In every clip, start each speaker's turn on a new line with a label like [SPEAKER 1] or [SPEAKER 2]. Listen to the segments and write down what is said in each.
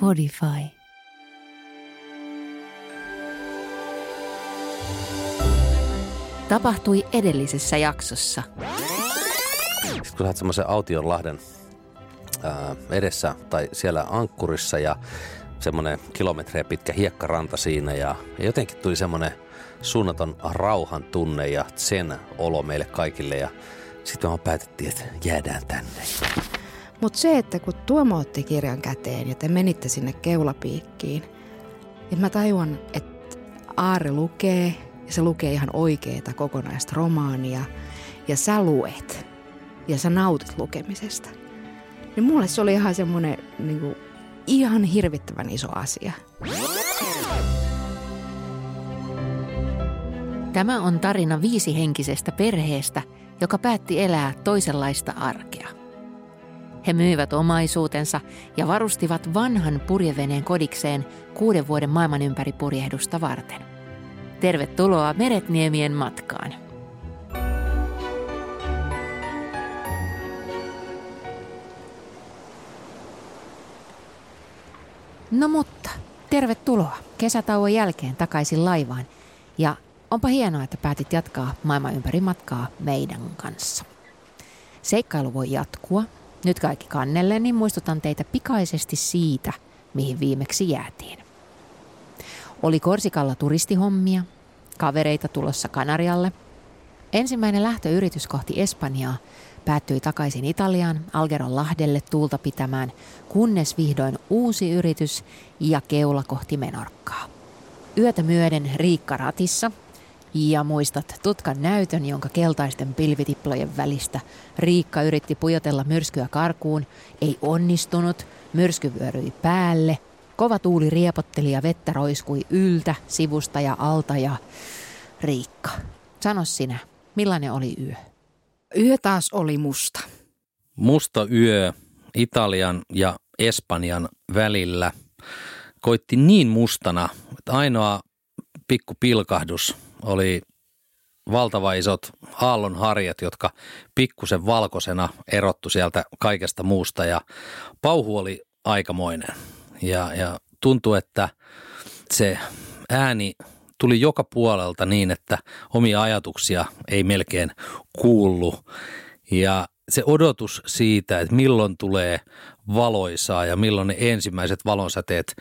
[SPEAKER 1] Podify. Tapahtui edellisessä jaksossa.
[SPEAKER 2] Sitten kun sä semmoisen Autionlahden ää, edessä tai siellä ankkurissa ja semmoinen kilometrejä pitkä hiekkaranta siinä ja, jotenkin tuli semmoinen suunnaton rauhan tunne ja sen olo meille kaikille ja sitten me päätettiin, että jäädään tänne.
[SPEAKER 3] Mutta se, että kun Tuomo otti kirjan käteen ja te menitte sinne keulapiikkiin, niin mä tajuan, että Aari lukee ja se lukee ihan oikeeta kokonaista romaania ja sä luet ja sä nautit lukemisesta. Niin mulle se oli ihan semmoinen niin ihan hirvittävän iso asia.
[SPEAKER 1] Tämä on tarina viisihenkisestä perheestä, joka päätti elää toisenlaista arkea. He myivät omaisuutensa ja varustivat vanhan purjeveneen kodikseen kuuden vuoden maailman ympäri purjehdusta varten. Tervetuloa Meretniemien matkaan. No mutta, tervetuloa kesätauon jälkeen takaisin laivaan. Ja onpa hienoa, että päätit jatkaa maailman ympäri matkaa meidän kanssa. Seikkailu voi jatkua. Nyt kaikki kannelle, niin muistutan teitä pikaisesti siitä, mihin viimeksi jäätiin. Oli Korsikalla turistihommia, kavereita tulossa Kanarialle. Ensimmäinen lähtöyritys kohti Espanjaa päättyi takaisin Italiaan Algeron lahdelle tuulta pitämään, kunnes vihdoin uusi yritys ja keula kohti Menorkkaa. Yötä myöden Riikka ratissa. Ja muistat tutkan näytön, jonka keltaisten pilvitiplojen välistä Riikka yritti pujotella myrskyä karkuun, ei onnistunut, myrsky vyöryi päälle, kova tuuli riepotteli ja vettä roiskui yltä, sivusta ja alta ja Riikka, sano sinä, millainen oli yö?
[SPEAKER 3] Yö taas oli musta.
[SPEAKER 4] Musta yö Italian ja Espanjan välillä koitti niin mustana, että ainoa pikku pilkahdus oli valtava isot aallonharjat, jotka pikkusen valkoisena erottu sieltä kaikesta muusta ja pauhu oli aikamoinen. Ja, ja tuntui, että se ääni tuli joka puolelta niin, että omia ajatuksia ei melkein kuullu. Ja se odotus siitä, että milloin tulee valoisaa ja milloin ne ensimmäiset valonsäteet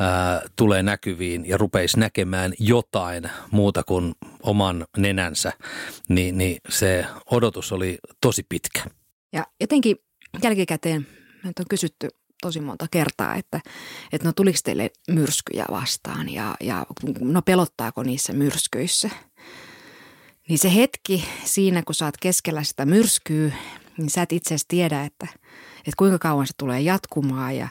[SPEAKER 4] ää, tulee näkyviin ja rupeisi näkemään jotain muuta kuin oman nenänsä, niin, niin se odotus oli tosi pitkä.
[SPEAKER 3] Ja jotenkin jälkikäteen meiltä on kysytty tosi monta kertaa, että, että no tuliko teille myrskyjä vastaan ja, ja no pelottaako niissä myrskyissä. Niin se hetki siinä, kun sä oot keskellä sitä myrskyä, niin sä et itse asiassa tiedä, että, että kuinka kauan se tulee jatkumaan ja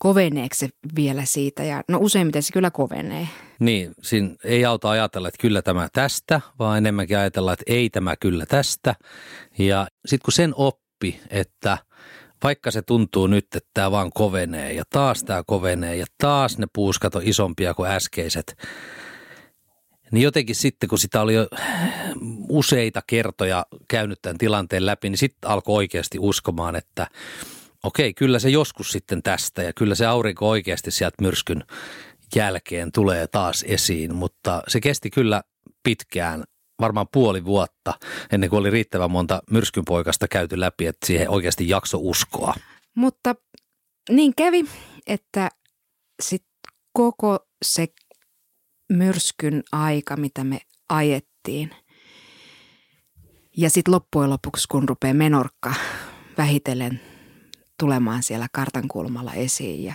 [SPEAKER 3] koveneeko se vielä siitä. Ja no useimmiten se kyllä kovenee.
[SPEAKER 4] Niin, siinä ei auta ajatella, että kyllä tämä tästä, vaan enemmänkin ajatella, että ei tämä kyllä tästä. Ja sitten kun sen oppi, että – vaikka se tuntuu nyt, että tämä vaan kovenee ja taas tämä kovenee ja taas ne puuskat on isompia kuin äskeiset, niin jotenkin sitten kun sitä oli jo useita kertoja käynyt tämän tilanteen läpi, niin sitten alkoi oikeasti uskomaan, että okei, kyllä se joskus sitten tästä ja kyllä se aurinko oikeasti sieltä myrskyn jälkeen tulee taas esiin, mutta se kesti kyllä pitkään varmaan puoli vuotta ennen kuin oli riittävän monta myrskynpoikasta käyty läpi, että siihen oikeasti jakso uskoa.
[SPEAKER 3] Mutta niin kävi, että sitten koko se myrskyn aika, mitä me ajettiin, ja sitten loppujen lopuksi, kun rupeaa menorkka vähitellen tulemaan siellä kartan kulmalla esiin ja,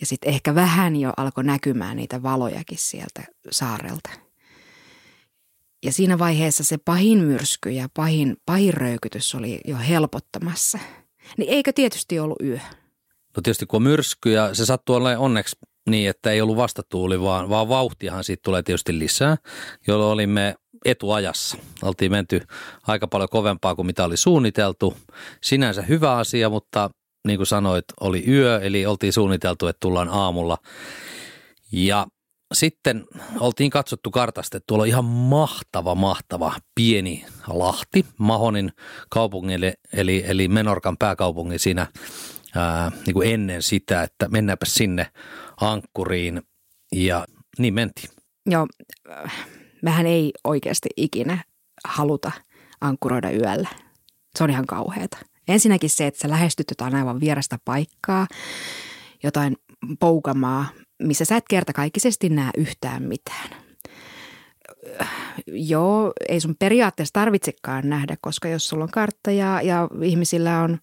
[SPEAKER 3] ja sitten ehkä vähän jo alkoi näkymään niitä valojakin sieltä saarelta – ja siinä vaiheessa se pahin myrsky ja pahin, pahin röykytys oli jo helpottamassa. Niin eikö tietysti ollut yö?
[SPEAKER 4] No tietysti kun on myrsky ja se sattuu olemaan onneksi niin, että ei ollut vastatuuli, vaan, vaan vauhtiahan siitä tulee tietysti lisää, jolloin olimme etuajassa. Oltiin menty aika paljon kovempaa kuin mitä oli suunniteltu. Sinänsä hyvä asia, mutta niin kuin sanoit, oli yö, eli oltiin suunniteltu, että tullaan aamulla. Ja sitten oltiin katsottu kartasta, että tuolla on ihan mahtava, mahtava pieni Lahti Mahonin kaupungille, eli, eli Menorkan pääkaupungin siinä ää, niin kuin ennen sitä, että mennäänpä sinne ankkuriin ja niin mentiin.
[SPEAKER 3] Joo, mehän ei oikeasti ikinä haluta ankkuroida yöllä. Se on ihan kauheata. Ensinnäkin se, että sä lähestyt jotain aivan vierasta paikkaa, jotain poukamaa, missä sä et kertakaikkisesti näe yhtään mitään. Joo, ei sun periaatteessa tarvitsekaan nähdä, koska jos sulla on kartta ja, ja ihmisillä on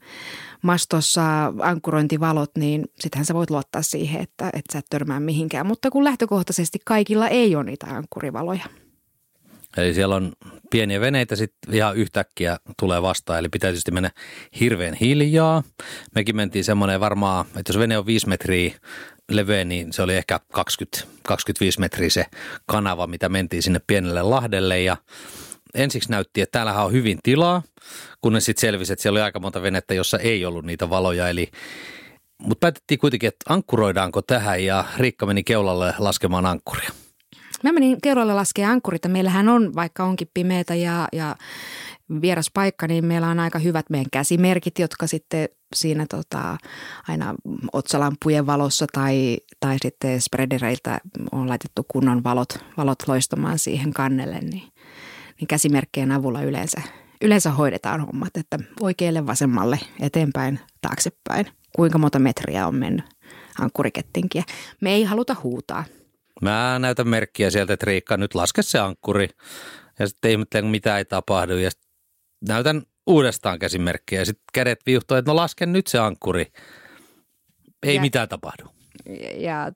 [SPEAKER 3] mastossa ankkurointivalot, niin sittenhän sä voit luottaa siihen, että, että sä et törmää mihinkään. Mutta kun lähtökohtaisesti kaikilla ei ole niitä ankkurivaloja.
[SPEAKER 4] Eli siellä on pieniä veneitä sitten ihan yhtäkkiä tulee vastaan, eli pitää tietysti mennä hirveän hiljaa. Mekin mentiin semmoinen varmaan, että jos vene on viisi metriä leveä, niin se oli ehkä 20, 25 metriä se kanava, mitä mentiin sinne pienelle lahdelle ja ensiksi näytti, että täällähän on hyvin tilaa, kunnes sitten selvisi, että siellä oli aika monta venettä, jossa ei ollut niitä valoja, eli mutta päätettiin kuitenkin, että ankkuroidaanko tähän ja Riikka meni keulalle laskemaan ankkuria.
[SPEAKER 3] Mä menin keulalle laskemaan ankkurita. Meillähän on, vaikka onkin pimeätä ja, ja vieras paikka, niin meillä on aika hyvät meidän käsimerkit, jotka sitten siinä tota, aina otsalampujen valossa tai, tai sitten spreadereiltä on laitettu kunnon valot, valot loistamaan siihen kannelle, niin, niin käsimerkkien avulla yleensä, yleensä hoidetaan hommat, että oikealle, vasemmalle, eteenpäin, taaksepäin. Kuinka monta metriä on mennyt ankkurikettinkiä. Me ei haluta huutaa.
[SPEAKER 4] Mä näytän merkkiä sieltä, että Riikka, nyt laske se ankkuri. Ja sitten ihmettelen, mitä ei tapahdu. Ja näytän uudestaan käsimerkkiä ja sitten kädet viuhtoo, että no lasken nyt se ankkuri. Ei ja, mitään tapahdu.
[SPEAKER 3] Ja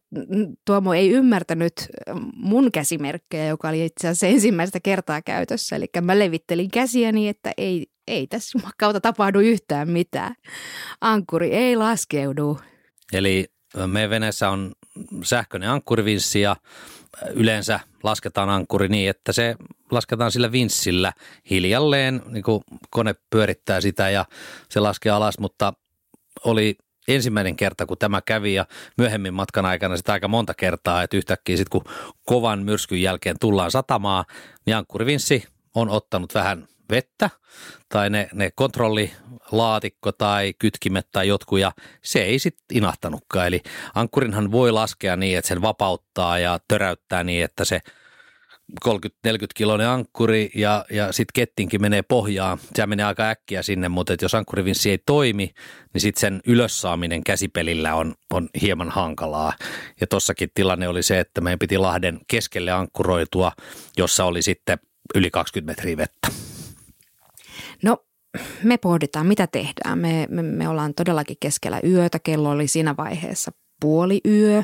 [SPEAKER 3] Tuomo ei ymmärtänyt mun käsimerkkejä, joka oli itse asiassa ensimmäistä kertaa käytössä. Eli mä levittelin käsiäni, että ei, ei tässä kautta tapahdu yhtään mitään. Ankkuri ei laskeudu.
[SPEAKER 4] Eli meidän veneessä on sähköinen ankkurivinssi ja yleensä lasketaan ankkuri niin, että se lasketaan sillä vinssillä. Hiljalleen, niin kuin kone pyörittää sitä ja se laskee alas, mutta oli ensimmäinen kerta, kun tämä kävi ja myöhemmin matkan aikana sitä aika monta kertaa, että yhtäkkiä sitten kun kovan myrskyn jälkeen tullaan satamaa, niin ankkurivinssi on ottanut vähän vettä tai ne, ne kontrollilaatikko tai kytkimet tai jotkut ja se ei sitten inahtanutkaan. Eli ankkurinhan voi laskea niin, että sen vapauttaa ja töräyttää niin, että se 30-40 kiloinen ankkuri ja, ja sitten kettinkin menee pohjaan. Se menee aika äkkiä sinne, mutta jos ankkurivinssi ei toimi, niin sitten sen ylös saaminen käsipelillä on, on hieman hankalaa. Ja tossakin tilanne oli se, että meidän piti Lahden keskelle ankkuroitua, jossa oli sitten yli 20 metriä vettä.
[SPEAKER 3] No me pohditaan, mitä tehdään. Me, me, me ollaan todellakin keskellä yötä. Kello oli siinä vaiheessa puoli yö,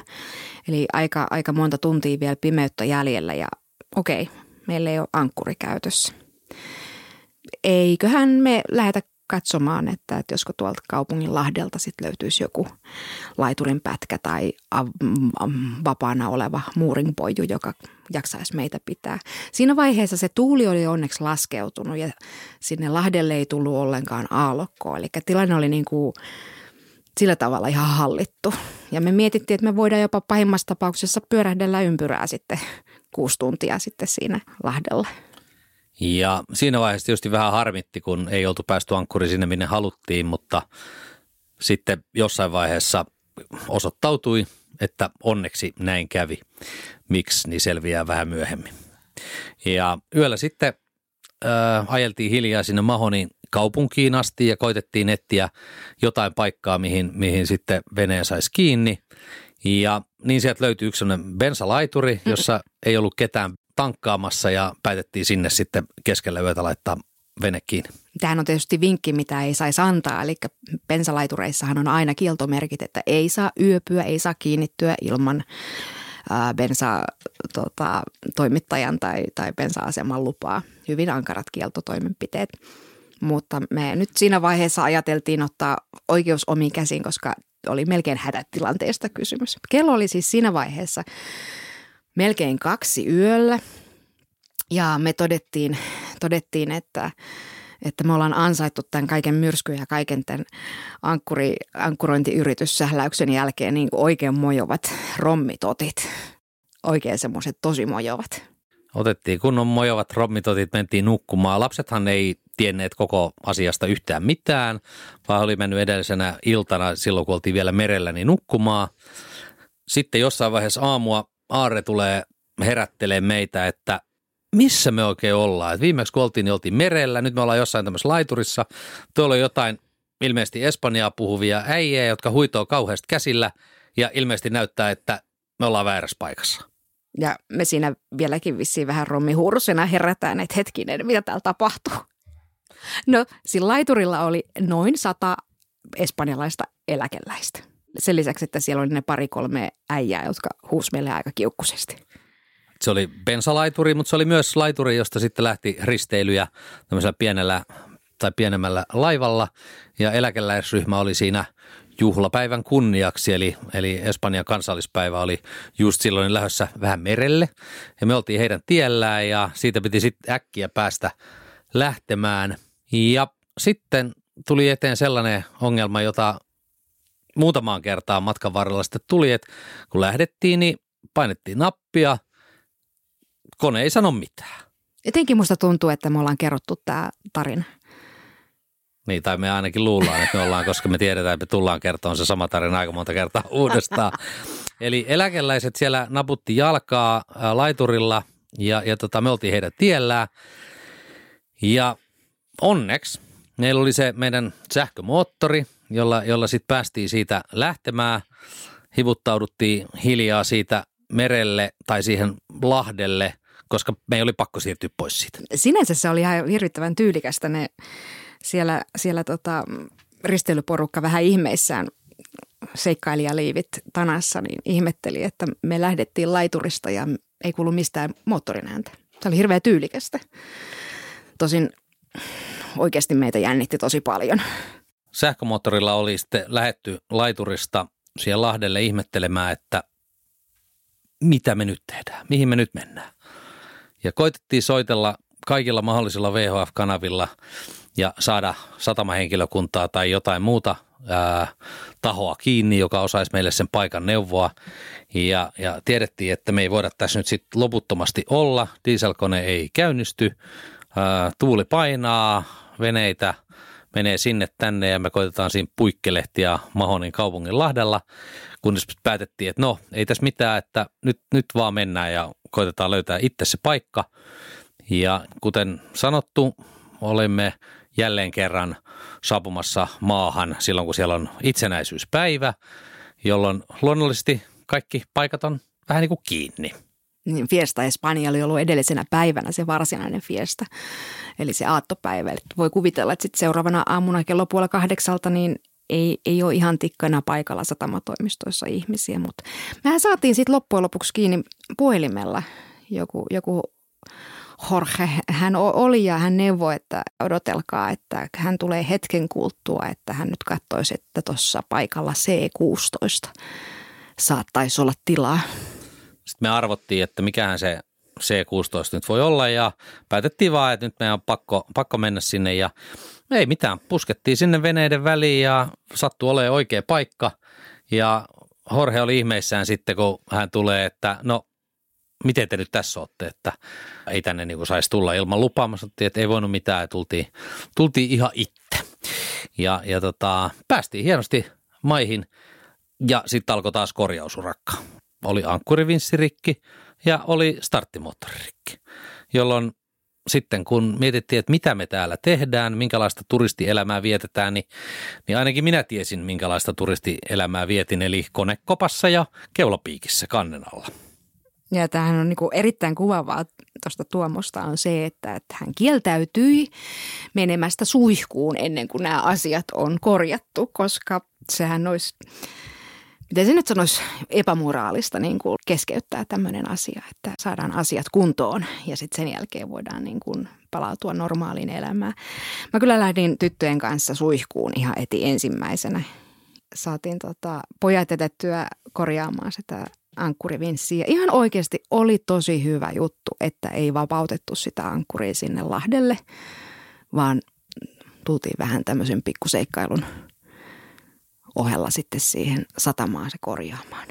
[SPEAKER 3] eli aika, aika monta tuntia vielä pimeyttä jäljellä ja okei, meillä ei ole ankkuri käytössä. Eiköhän me lähetä katsomaan, että, että josko tuolta kaupungin lahdelta sitten löytyisi joku laiturin pätkä tai vapaana oleva muurinpoju, joka jaksaisi meitä pitää. Siinä vaiheessa se tuuli oli onneksi laskeutunut ja sinne lahdelle ei tullut ollenkaan aallokkoa. Eli tilanne oli niin kuin sillä tavalla ihan hallittu. Ja me mietittiin, että me voidaan jopa pahimmassa tapauksessa pyörähdellä ympyrää sitten kuusi tuntia sitten siinä Lahdella.
[SPEAKER 4] Ja siinä vaiheessa tietysti vähän harmitti, kun ei oltu päästy ankkuri sinne, minne haluttiin, mutta sitten jossain vaiheessa osoittautui, että onneksi näin kävi. Miksi, niin selviää vähän myöhemmin. Ja yöllä sitten äh, ajeltiin hiljaa sinne Mahonin kaupunkiin asti ja koitettiin etsiä jotain paikkaa, mihin, mihin sitten veneen saisi kiinni. Ja niin sieltä löytyi yksi bensalaituri, jossa ei ollut ketään tankkaamassa ja päätettiin sinne sitten keskellä yötä laittaa vene kiinni.
[SPEAKER 3] Tämähän on tietysti vinkki, mitä ei saisi antaa, eli bensalaitureissahan on aina kieltomerkit, että ei saa yöpyä, ei saa kiinnittyä ilman bensa-toimittajan tota, tai, tai bensa-aseman lupaa. Hyvin ankarat kieltotoimenpiteet. Mutta me nyt siinä vaiheessa ajateltiin ottaa oikeus omiin käsiin, koska oli melkein hätätilanteesta kysymys. Kello oli siis siinä vaiheessa melkein kaksi yöllä ja me todettiin, todettiin että, että me ollaan ansaittu tämän kaiken myrskyn ja kaiken tämän ankkuri, ankkurointiyrityssähläyksen jälkeen niin oikein mojovat rommitotit. oikein semmoiset tosi mojovat.
[SPEAKER 4] Otettiin kunnon mojovat rommitotit, mentiin nukkumaan. Lapsethan ei tienneet koko asiasta yhtään mitään, vaan oli mennyt edellisenä iltana silloin, kun oltiin vielä merellä, niin nukkumaan. Sitten jossain vaiheessa aamua Aarre tulee herättelee meitä, että missä me oikein ollaan. Et viimeksi kun oltiin, niin oltiin merellä, nyt me ollaan jossain tämmöisessä laiturissa. Tuolla on jotain ilmeisesti Espanjaa puhuvia äijää, jotka huitoo kauheasti käsillä ja ilmeisesti näyttää, että me ollaan väärässä paikassa.
[SPEAKER 3] Ja me siinä vieläkin vissiin vähän rommihuurusena herätään, että hetkinen, mitä täällä tapahtuu. No, sillä laiturilla oli noin sata espanjalaista eläkeläistä. Sen lisäksi, että siellä oli ne pari-kolme äijää, jotka huusi meille aika kiukkusesti.
[SPEAKER 4] Se oli bensalaituri, mutta se oli myös laituri, josta sitten lähti risteilyjä tämmöisellä pienellä tai pienemmällä laivalla. Ja eläkeläisryhmä oli siinä juhlapäivän kunniaksi, eli, eli Espanjan kansallispäivä oli just silloin lähdössä vähän merelle. Ja me oltiin heidän tiellään ja siitä piti sitten äkkiä päästä lähtemään. Ja sitten tuli eteen sellainen ongelma, jota muutamaan kertaan matkan varrella sitten tuli, että kun lähdettiin, niin painettiin nappia, kone ei sano mitään.
[SPEAKER 3] Etenkin musta tuntuu, että me ollaan kerrottu tämä tarina.
[SPEAKER 4] Niin, tai me ainakin luullaan, että me ollaan, koska me tiedetään, että me tullaan kertomaan se sama tarina aika monta kertaa uudestaan. Eli eläkeläiset siellä naputti jalkaa laiturilla ja, ja tota, me oltiin heidän tiellään. Ja onneksi meillä oli se meidän sähkömoottori, jolla, jolla sitten päästiin siitä lähtemään. Hivuttauduttiin hiljaa siitä merelle tai siihen lahdelle, koska me ei oli pakko siirtyä pois siitä.
[SPEAKER 3] Sinänsä se oli ihan hirvittävän tyylikästä. Ne siellä, siellä tota, risteilyporukka vähän ihmeissään seikkailijaliivit Tanassa, niin ihmetteli, että me lähdettiin laiturista ja ei kuulu mistään moottorin ääntä. Se oli hirveän tyylikästä. Tosin oikeasti meitä jännitti tosi paljon.
[SPEAKER 4] Sähkömoottorilla oli sitten lähetty laiturista siellä Lahdelle ihmettelemään, että mitä me nyt tehdään, mihin me nyt mennään. Ja koitettiin soitella kaikilla mahdollisilla VHF-kanavilla ja saada satamahenkilökuntaa tai jotain muuta ää, tahoa kiinni, joka osaisi meille sen paikan neuvoa. Ja, ja tiedettiin, että me ei voida tässä nyt sitten loputtomasti olla. Dieselkone ei käynnisty, ää, tuuli painaa, veneitä menee sinne tänne ja me koitetaan siinä puikkelehtiä Mahonin kaupungin Lahdella, kunnes päätettiin, että no ei tässä mitään, että nyt, nyt vaan mennään ja koitetaan löytää itse se paikka. Ja kuten sanottu, olemme jälleen kerran saapumassa maahan silloin, kun siellä on itsenäisyyspäivä, jolloin luonnollisesti kaikki paikat on vähän niin kuin kiinni.
[SPEAKER 3] Niin Fiesta Espanja oli ollut edellisenä päivänä se varsinainen fiesta, eli se aattopäivä. Eli voi kuvitella, että sitten seuraavana aamuna kello puolella kahdeksalta niin ei, ei ole ihan tikkana paikalla satamatoimistoissa ihmisiä, mutta mehän saatiin sitten loppujen lopuksi kiinni puhelimella joku, joku Jorge, hän oli ja hän neuvoi, että odotelkaa, että hän tulee hetken kuluttua, että hän nyt katsoisi, että tuossa paikalla C16 saattaisi olla tilaa.
[SPEAKER 4] Sitten me arvottiin, että mikähän se C16 nyt voi olla ja päätettiin vaan, että nyt meidän on pakko, pakko mennä sinne ja ei mitään, puskettiin sinne veneiden väliin ja sattui olemaan oikea paikka ja Jorge oli ihmeissään sitten, kun hän tulee, että no miten te nyt tässä olette, että ei tänne niin saisi tulla ilman lupaa. Mä sanottiin, että ei voinut mitään ja tultiin, tultiin ihan itse. Ja, ja tota, päästiin hienosti maihin ja sitten alkoi taas korjausurakka. Oli ankkurivinssirikki ja oli starttimoottoririkki, jolloin sitten kun mietittiin, että mitä me täällä tehdään, minkälaista turistielämää vietetään, niin, niin ainakin minä tiesin, minkälaista turistielämää vietin, eli konekopassa ja keulapiikissä kannen alla.
[SPEAKER 3] Ja tämähän on niin erittäin kuvaavaa tuosta Tuomosta on se, että, että hän kieltäytyi menemästä suihkuun ennen kuin nämä asiat on korjattu, koska sehän olisi, miten se nyt sanoisi, epämoraalista niin kuin keskeyttää tämmöinen asia, että saadaan asiat kuntoon ja sitten sen jälkeen voidaan niin kuin palautua normaaliin elämään. Mä kyllä lähdin tyttöjen kanssa suihkuun ihan eti ensimmäisenä. Saatiin tota, pojat jätettyä korjaamaan sitä ankkurivinssiä. Ihan oikeasti oli tosi hyvä juttu, että ei vapautettu sitä ankkuria sinne Lahdelle, vaan tultiin vähän tämmöisen pikkuseikkailun ohella sitten siihen satamaan se korjaamaan.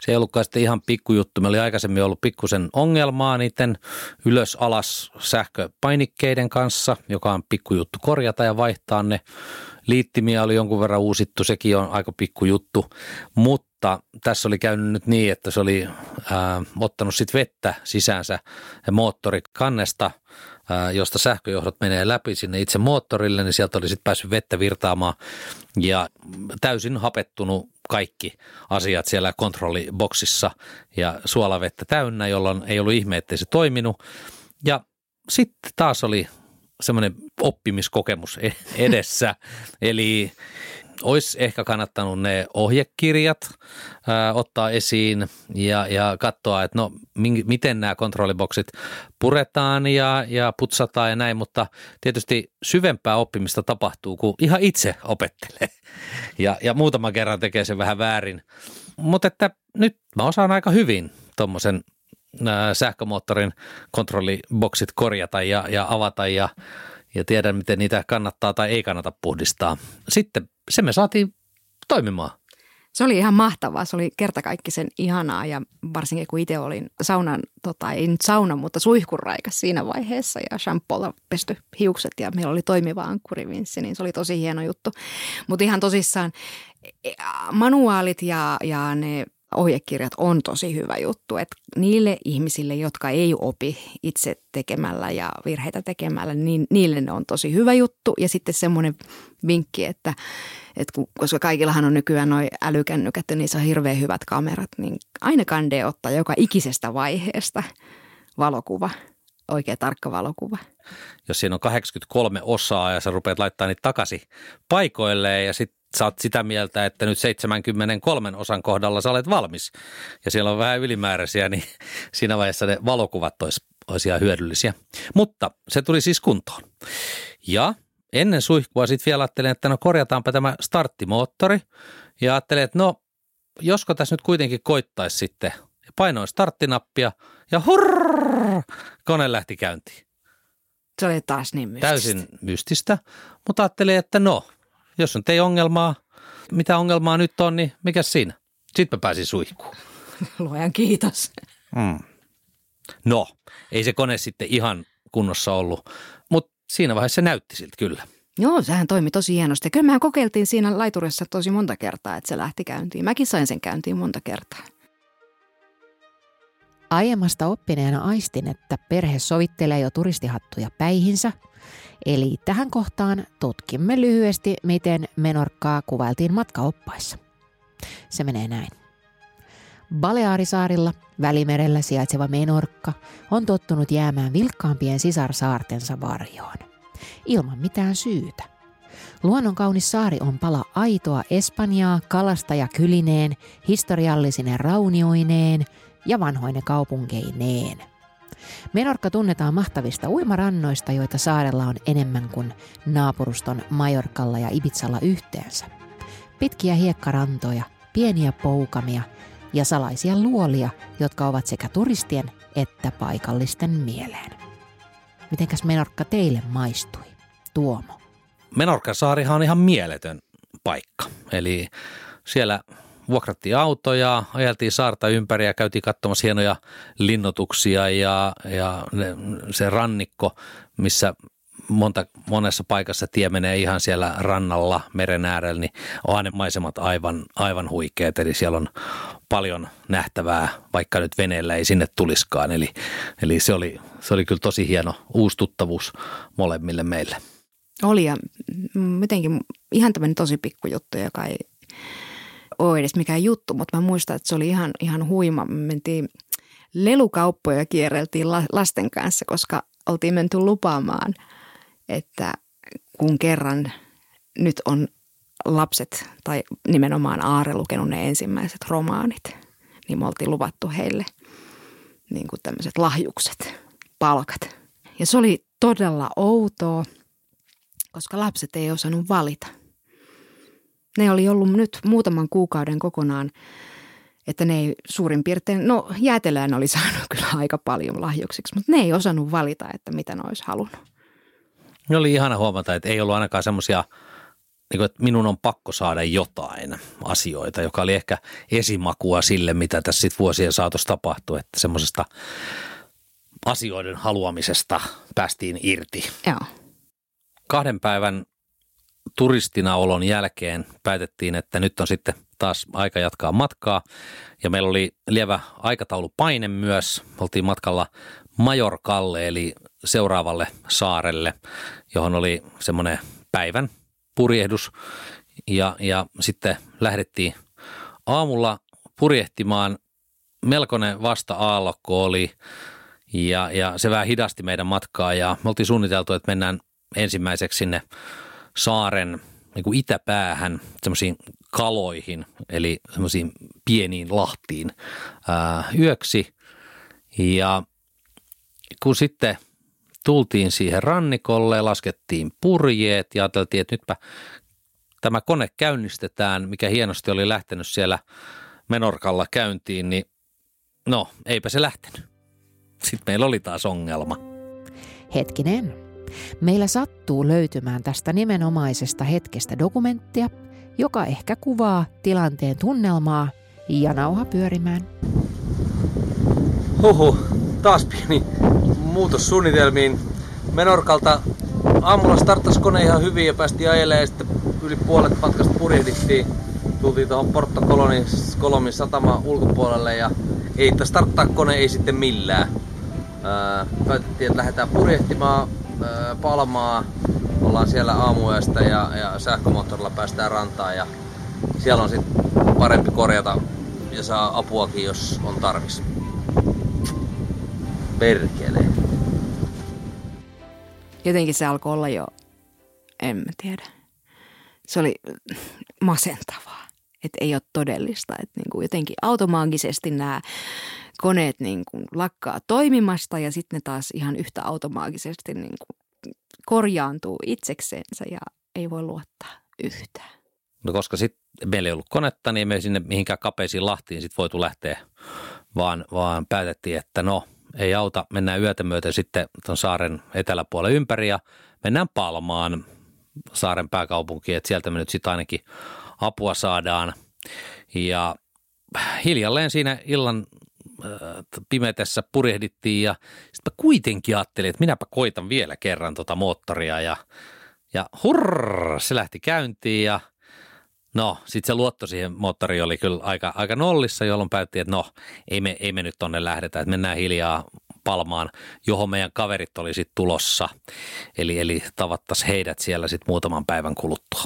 [SPEAKER 4] Se ei ollutkaan sitten ihan pikkujuttu. Meillä oli aikaisemmin ollut pikkusen ongelmaa niiden ylös-alas sähköpainikkeiden kanssa, joka on pikkujuttu korjata ja vaihtaa ne. Liittimiä oli jonkun verran uusittu, sekin on aika pikkujuttu, mutta tässä oli käynyt nyt niin, että se oli ää, ottanut sitten vettä sisäänsä ja moottorikannesta, josta sähköjohdot menee läpi sinne itse moottorille, niin sieltä oli sitten päässyt vettä virtaamaan ja täysin hapettunut kaikki asiat siellä kontrolliboksissa ja suolavettä täynnä, jolloin ei ollut ihme, ettei se toiminut. Ja sitten taas oli semmoinen oppimiskokemus e- edessä. Eli olisi ehkä kannattanut ne ohjekirjat ää, ottaa esiin ja, ja katsoa, että no min, miten nämä kontrolliboksit puretaan ja, ja putsataan ja näin, mutta tietysti syvempää oppimista tapahtuu, kun ihan itse opettelee ja, ja muutaman kerran tekee sen vähän väärin. Mutta että nyt mä osaan aika hyvin tuommoisen sähkömoottorin kontrolliboksit korjata ja, ja avata ja, ja tiedän, miten niitä kannattaa tai ei kannata puhdistaa. Sitten se me saatiin toimimaan.
[SPEAKER 3] Se oli ihan mahtavaa. Se oli kertakaikkisen ihanaa ja varsinkin kun itse olin saunan, tota, ei nyt sauna, mutta suihkuraikas siinä vaiheessa ja shampoolla pesty hiukset ja meillä oli toimiva ankkurivinssi, niin se oli tosi hieno juttu. Mutta ihan tosissaan e, manuaalit ja, ja ne ohjekirjat on tosi hyvä juttu. Että niille ihmisille, jotka ei opi itse tekemällä ja virheitä tekemällä, niin niille ne on tosi hyvä juttu. Ja sitten semmoinen vinkki, että, että kun, koska kaikillahan on nykyään noin älykännykät ja niissä on hirveän hyvät kamerat, niin aina kandee ottaa joka ikisestä vaiheesta valokuva oikea tarkka valokuva.
[SPEAKER 4] Jos siinä on 83 osaa ja sä rupeat laittaa niitä takaisin paikoilleen ja sitten sä oot sitä mieltä, että nyt 73 osan kohdalla sä olet valmis ja siellä on vähän ylimääräisiä, niin siinä vaiheessa ne valokuvat olisi, olisi ihan hyödyllisiä. Mutta se tuli siis kuntoon. Ja ennen suihkua sitten vielä ajattelin, että no korjataanpa tämä starttimoottori ja ajattelin, että no josko tässä nyt kuitenkin koittaisi sitten. Ja painoin starttinappia ja hurrrr, kone lähti käyntiin.
[SPEAKER 3] Se oli taas niin mystistä.
[SPEAKER 4] Täysin mystistä, mutta ajattelin, että no jos on ei ongelmaa, mitä ongelmaa nyt on, niin mikä siinä? Sitten mä pääsin suihkuun.
[SPEAKER 3] Luojan kiitos. Mm.
[SPEAKER 4] No, ei se kone sitten ihan kunnossa ollut, mutta siinä vaiheessa se näytti siltä kyllä.
[SPEAKER 3] Joo, sehän toimi tosi hienosti. Kyllä mehän kokeiltiin siinä laiturissa tosi monta kertaa, että se lähti käyntiin. Mäkin sain sen käyntiin monta kertaa.
[SPEAKER 1] Aiemmasta oppineena aistin, että perhe sovittelee jo turistihattuja päihinsä – Eli tähän kohtaan tutkimme lyhyesti, miten menorkkaa kuvailtiin matkaoppaissa. Se menee näin. Balearisaarilla Välimerellä sijaitseva menorkka on tottunut jäämään vilkkaampien sisarsaartensa varjoon. Ilman mitään syytä. Luonnon kaunis saari on pala aitoa Espanjaa kalasta ja kylineen, historiallisine raunioineen ja vanhoine kaupunkeineen – Menorkka tunnetaan mahtavista uimarannoista, joita saarella on enemmän kuin naapuruston Majorkalla ja Ibitsalla yhteensä. Pitkiä hiekkarantoja, pieniä poukamia ja salaisia luolia, jotka ovat sekä turistien että paikallisten mieleen. Mitenkäs Menorkka teille maistui, Tuomo?
[SPEAKER 4] Menorkka saarihan on ihan mieletön paikka. Eli siellä vuokrattiin autoja, ajeltiin saarta ympäri ja käytiin katsomassa hienoja linnotuksia ja, ja ne, se rannikko, missä monta, monessa paikassa tie menee ihan siellä rannalla, meren äärellä, niin on ne maisemat aivan, aivan huikeat. Eli siellä on paljon nähtävää, vaikka nyt veneellä ei sinne tuliskaan. Eli, eli se, oli, se oli kyllä tosi hieno uustuttavuus molemmille meille.
[SPEAKER 3] Oli ja mitenkin ihan tämmöinen tosi pikkujuttu, joka ei ole edes mikään juttu, mutta mä muistan, että se oli ihan, ihan huima. Me mentiin lelukauppoja kierreltiin lasten kanssa, koska oltiin menty lupaamaan, että kun kerran nyt on lapset tai nimenomaan Aare lukenut ne ensimmäiset romaanit, niin me oltiin luvattu heille niin kuin tämmöiset lahjukset, palkat. Ja se oli todella outoa, koska lapset ei osannut valita – ne oli ollut nyt muutaman kuukauden kokonaan, että ne ei suurin piirtein, no jäätelään oli saanut kyllä aika paljon lahjuksiksi, mutta ne ei osannut valita, että mitä ne olisi halunnut.
[SPEAKER 4] Ne oli ihana huomata, että ei ollut ainakaan semmoisia niin kuin, että minun on pakko saada jotain asioita, joka oli ehkä esimakua sille, mitä tässä sitten vuosien saatossa tapahtui, että semmoisesta asioiden haluamisesta päästiin irti.
[SPEAKER 3] Joo.
[SPEAKER 4] Kahden päivän turistina olon jälkeen päätettiin, että nyt on sitten taas aika jatkaa matkaa. Ja meillä oli lievä aikataulupaine myös. Oltiin matkalla Majorkalle eli seuraavalle saarelle, johon oli semmoinen päivän purjehdus. Ja, ja sitten lähdettiin aamulla purjehtimaan. Melkoinen vasta-aallokko oli ja, ja se vähän hidasti meidän matkaa ja me oltiin suunniteltu, että mennään ensimmäiseksi sinne saaren niin kuin itäpäähän semmoisiin kaloihin, eli semmoisiin pieniin lahtiin ää, yöksi. Ja kun sitten tultiin siihen rannikolle, laskettiin purjeet ja ajateltiin, että nytpä tämä kone käynnistetään, mikä hienosti oli lähtenyt siellä Menorkalla käyntiin, niin no, eipä se lähtenyt. Sitten meillä oli taas ongelma.
[SPEAKER 1] Hetkinen. Meillä sattuu löytymään tästä nimenomaisesta hetkestä dokumenttia, joka ehkä kuvaa tilanteen tunnelmaa ja nauha pyörimään.
[SPEAKER 5] Huhu, taas pieni muutos suunnitelmiin. Menorkalta aamulla starttasi kone ihan hyvin ja päästiin ajelemaan ja sitten yli puolet matkasta purjehdittiin. Tultiin tuohon Porto Kolomin satama ulkopuolelle ja ei starttaa kone ei sitten millään. päätettiin, että lähdetään purjehtimaan Palmaa. Ollaan siellä aamuyöstä ja, ja sähkömoottorilla päästään rantaan ja siellä on sitten parempi korjata ja saa apuakin, jos on tarvis. Perkele.
[SPEAKER 3] Jotenkin se alkoi olla jo, en mä tiedä. Se oli masentavaa, että ei ole todellista. Että niin kuin jotenkin automaagisesti nämä koneet niin kuin lakkaa toimimasta ja sitten ne taas ihan yhtä automaagisesti niin kuin korjaantuu itseksensä ja ei voi luottaa yhtään.
[SPEAKER 4] No koska sitten meillä ei ollut konetta, niin me sinne mihinkään kapeisiin lahtiin sitten voitu lähteä, vaan, vaan päätettiin, että no ei auta, mennään yötä myöten sitten tuon saaren eteläpuolelle ympäri ja mennään Palmaan saaren pääkaupunkiin, että sieltä me nyt sitten ainakin apua saadaan. Ja hiljalleen siinä illan pimetessä purjehdittiin ja sitten kuitenkin ajattelin, että minäpä koitan vielä kerran tota moottoria ja, ja hurr, se lähti käyntiin ja no sitten se luotto siihen moottoriin oli kyllä aika, aika nollissa, jolloin päättiin, että no ei me, ei me nyt tonne lähdetä, että mennään hiljaa Palmaan, johon meidän kaverit oli sitten tulossa. Eli, eli tavattaisiin heidät siellä sitten muutaman päivän kuluttua.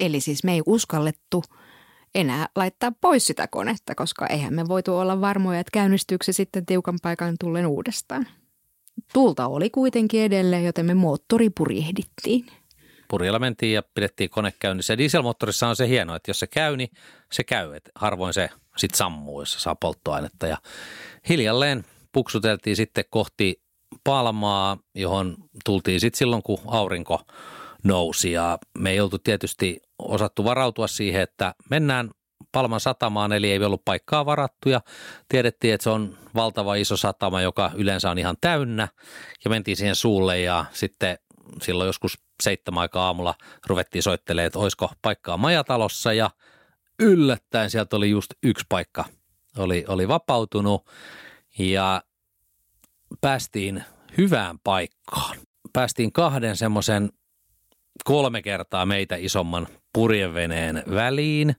[SPEAKER 3] Eli siis me ei uskallettu – enää laittaa pois sitä konetta, koska eihän me voitu olla varmoja, että käynnistyykö se sitten tiukan paikan tullen uudestaan. Tulta oli kuitenkin edelleen, joten me moottori purjehdittiin.
[SPEAKER 4] Purjella mentiin ja pidettiin kone käynnissä. Dieselmoottorissa on se hieno, että jos se käy, niin se käy. Että harvoin se sitten sammuu, jos se saa polttoainetta. Ja hiljalleen puksuteltiin sitten kohti Palmaa, johon tultiin sitten silloin, kun aurinko nousi. Ja me ei oltu tietysti osattu varautua siihen, että mennään Palman satamaan, eli ei ollut paikkaa varattu. Ja tiedettiin, että se on valtava iso satama, joka yleensä on ihan täynnä. Ja mentiin siihen suulle ja sitten silloin joskus seitsemän aikaa aamulla ruvettiin soittelemaan, että olisiko paikkaa majatalossa. Ja yllättäen sieltä oli just yksi paikka, oli, oli vapautunut. Ja päästiin hyvään paikkaan. Päästiin kahden semmoisen kolme kertaa meitä isomman purjeveneen väliin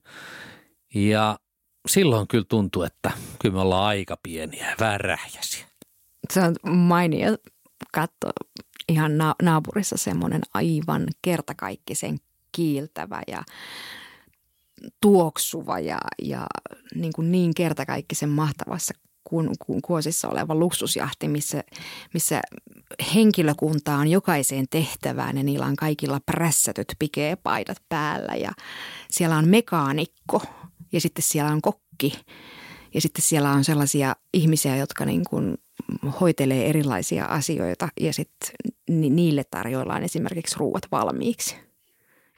[SPEAKER 4] ja silloin kyllä tuntuu, että kyllä me ollaan aika pieniä, vähän rähjäsiä.
[SPEAKER 3] Se on mainio katso ihan naapurissa semmoinen aivan kertakaikkisen kiiltävä ja tuoksuva ja, ja niin, kuin niin kertakaikkisen mahtavassa kuin kuosissa oleva luksusjahti, missä, missä henkilökunta on jokaiseen tehtävään ja niillä on kaikilla prässätyt pikeepaidat päällä ja siellä on mekaanikko ja sitten siellä on kokki ja sitten siellä on sellaisia ihmisiä, jotka niin kuin hoitelee erilaisia asioita ja sitten niille tarjoillaan esimerkiksi ruuat valmiiksi.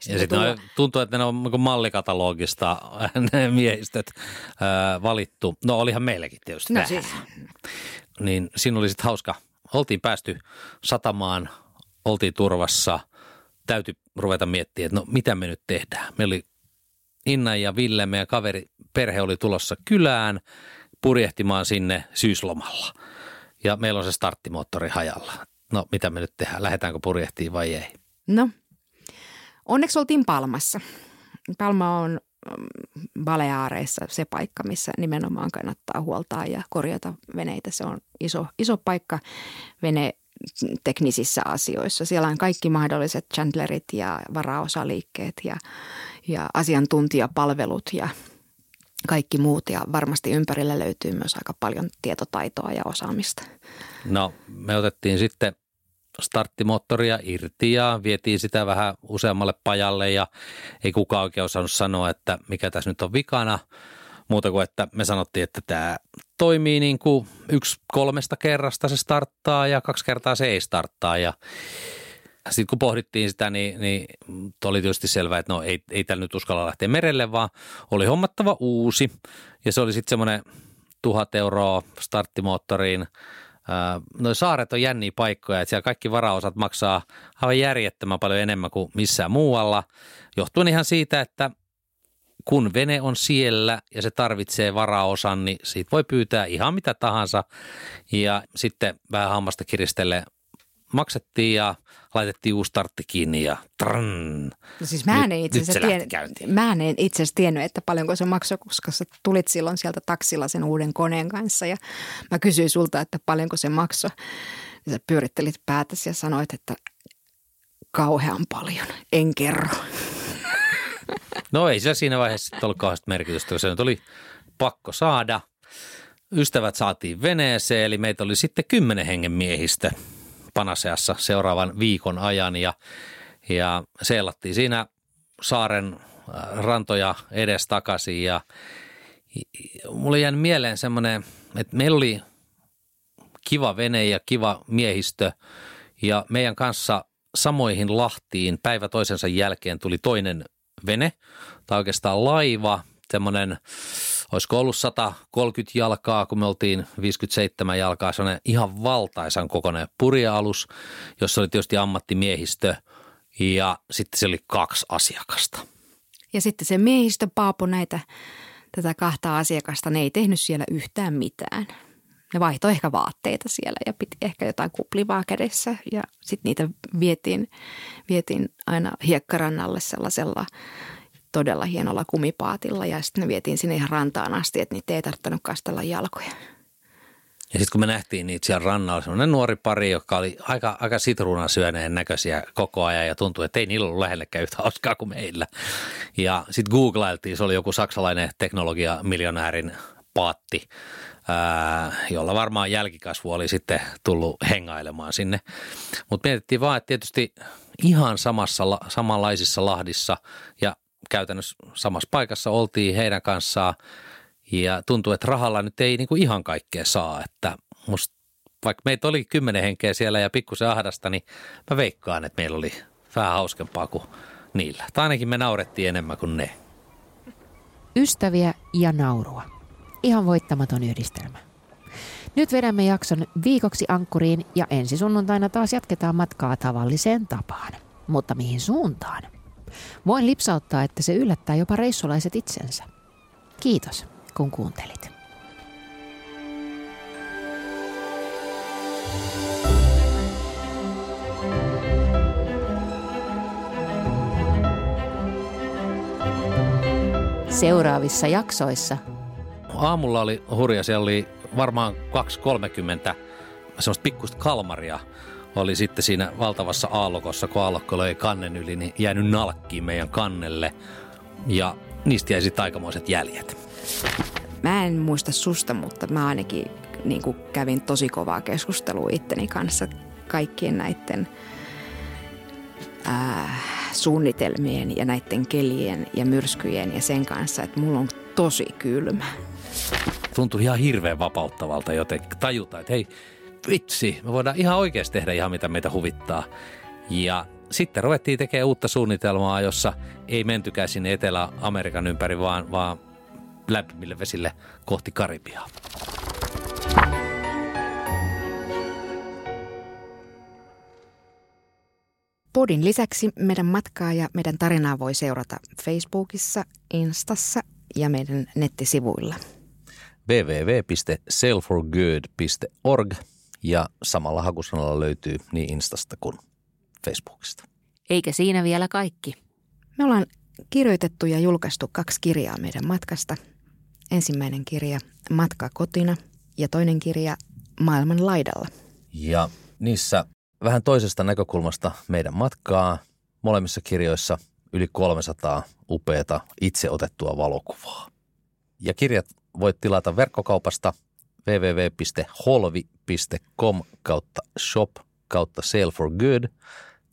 [SPEAKER 4] Ja sitten tulla... tuntuu, että ne on niin mallikatalogista ne miehistöt ää, valittu. No olihan meilläkin tietysti no, siis. Niin siinä oli sitten hauska. Oltiin päästy satamaan, oltiin turvassa, täytyy ruveta miettimään, että no mitä me nyt tehdään. Meillä oli Inna ja Ville, meidän kaveri, perhe oli tulossa kylään purjehtimaan sinne syyslomalla. Ja meillä on se starttimoottori hajalla. No mitä me nyt tehdään, lähdetäänkö purjehtiin vai ei?
[SPEAKER 3] No, onneksi oltiin Palmassa. Palma on mm, Baleaareissa se paikka, missä nimenomaan kannattaa huoltaa ja korjata veneitä. Se on iso, iso paikka vene teknisissä asioissa. Siellä on kaikki mahdolliset chandlerit ja varaosaliikkeet ja, ja asiantuntijapalvelut ja kaikki muut. Ja varmasti ympärillä löytyy myös aika paljon tietotaitoa ja osaamista.
[SPEAKER 4] No me otettiin sitten starttimoottoria irti ja vietiin sitä vähän useammalle pajalle ja ei kukaan oikein osannut sanoa, että mikä tässä nyt on vikana. Muuta kuin, että me sanottiin, että tämä toimii niin kuin yksi kolmesta kerrasta se starttaa ja kaksi kertaa se ei starttaa ja sitten kun pohdittiin sitä, niin, niin oli tietysti selvää, että no ei, ei tällä nyt uskalla lähteä merelle, vaan oli hommattava uusi. Ja se oli sitten semmoinen tuhat euroa starttimoottoriin – Noin saaret on jänniä paikkoja, että siellä kaikki varaosat maksaa aivan järjettömän paljon enemmän kuin missään muualla. Johtuen ihan siitä, että kun vene on siellä ja se tarvitsee varaosan, niin siitä voi pyytää ihan mitä tahansa. Ja sitten vähän hammasta kiristelle maksettiin ja laitettiin uusi startti kiinni ja trrn.
[SPEAKER 3] No siis mä en, itse asiassa tien, mä en itse asiassa tiennyt, että paljonko se maksoi, koska sä tulit silloin sieltä taksilla sen uuden koneen kanssa ja mä kysyin sulta, että paljonko se maksoi. Ja sä pyörittelit päätäsi ja sanoit, että kauhean paljon, en kerro.
[SPEAKER 4] No ei se siinä vaiheessa ollut kauheasti merkitystä, se nyt oli pakko saada. Ystävät saatiin veneeseen, eli meitä oli sitten kymmenen hengen miehistä – Panaseassa seuraavan viikon ajan ja, ja seilattiin siinä saaren äh, rantoja edes takaisin ja mulle jäi mieleen semmoinen, että meillä oli kiva vene ja kiva miehistö ja meidän kanssa samoihin lahtiin päivä toisensa jälkeen tuli toinen vene tai oikeastaan laiva, semmoinen olisiko ollut 130 jalkaa, kun me oltiin 57 jalkaa, on ihan valtaisan kokoinen purjealus, jossa oli tietysti ammattimiehistö ja sitten se oli kaksi asiakasta.
[SPEAKER 3] Ja sitten se miehistö paapo näitä, tätä kahta asiakasta, ne ei tehnyt siellä yhtään mitään. Ne vaihtoi ehkä vaatteita siellä ja piti ehkä jotain kuplivaa kädessä ja sitten niitä vietiin, vietiin aina hiekkarannalle sellaisella todella hienolla kumipaatilla ja sitten ne vietiin sinne ihan rantaan asti, että niitä ei tarvinnut kastella jalkoja.
[SPEAKER 4] Ja sitten kun me nähtiin niitä siellä rannalla, semmoinen nuori pari, joka oli aika, aika sitruunan syöneen näköisiä koko ajan ja tuntui, että ei niillä ollut lähellekään yhtä hauskaa kuin meillä. Ja sitten googlailtiin, se oli joku saksalainen teknologia-miljonäärin paatti, jolla varmaan jälkikasvu oli sitten tullut hengailemaan sinne. Mutta mietittiin vaan, että tietysti ihan samassa, samanlaisissa lahdissa ja käytännössä samassa paikassa oltiin heidän kanssaan ja tuntuu, että rahalla nyt ei niin kuin ihan kaikkea saa, että musta vaikka meitä oli kymmenen henkeä siellä ja pikkusen ahdasta, niin mä veikkaan, että meillä oli vähän hauskempaa kuin niillä. Tai ainakin me naurettiin enemmän kuin ne.
[SPEAKER 1] Ystäviä ja naurua. Ihan voittamaton yhdistelmä. Nyt vedämme jakson viikoksi ankkuriin ja ensi sunnuntaina taas jatketaan matkaa tavalliseen tapaan. Mutta mihin suuntaan? Voin lipsauttaa, että se yllättää jopa reissulaiset itsensä. Kiitos, kun kuuntelit. Seuraavissa jaksoissa.
[SPEAKER 4] Aamulla oli hurja, siellä oli varmaan 2.30 semmoista pikkusta kalmaria oli sitten siinä valtavassa aallokossa, kun aallokko löi kannen yli, niin jäänyt nalkkiin meidän kannelle. Ja niistä jäi sitten aikamoiset jäljet.
[SPEAKER 3] Mä en muista susta, mutta mä ainakin niin kuin kävin tosi kovaa keskustelua itteni kanssa kaikkien näiden ää, suunnitelmien ja näiden kelien ja myrskyjen ja sen kanssa, että mulla on tosi kylmä.
[SPEAKER 4] Tuntui ihan hirveän vapauttavalta jotenkin tajuta, että hei, vitsi, me voidaan ihan oikeasti tehdä ihan mitä meitä huvittaa. Ja sitten ruvettiin tekemään uutta suunnitelmaa, jossa ei mentykään sinne Etelä-Amerikan ympäri, vaan, vaan lämpimille vesille kohti Karibiaa.
[SPEAKER 3] Podin lisäksi meidän matkaa ja meidän tarinaa voi seurata Facebookissa, Instassa ja meidän nettisivuilla.
[SPEAKER 4] www.sailforgood.org ja samalla hakusanalla löytyy niin Instasta kuin Facebookista.
[SPEAKER 1] Eikä siinä vielä kaikki.
[SPEAKER 3] Me ollaan kirjoitettu ja julkaistu kaksi kirjaa meidän matkasta. Ensimmäinen kirja Matka kotina ja toinen kirja Maailman laidalla.
[SPEAKER 4] Ja niissä vähän toisesta näkökulmasta meidän matkaa. Molemmissa kirjoissa yli 300 upeata itse otettua valokuvaa. Ja kirjat voit tilata verkkokaupasta www.holvi.com kautta shop kautta sale for good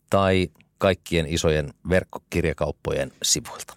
[SPEAKER 4] tai kaikkien isojen verkkokirjakauppojen sivuilta.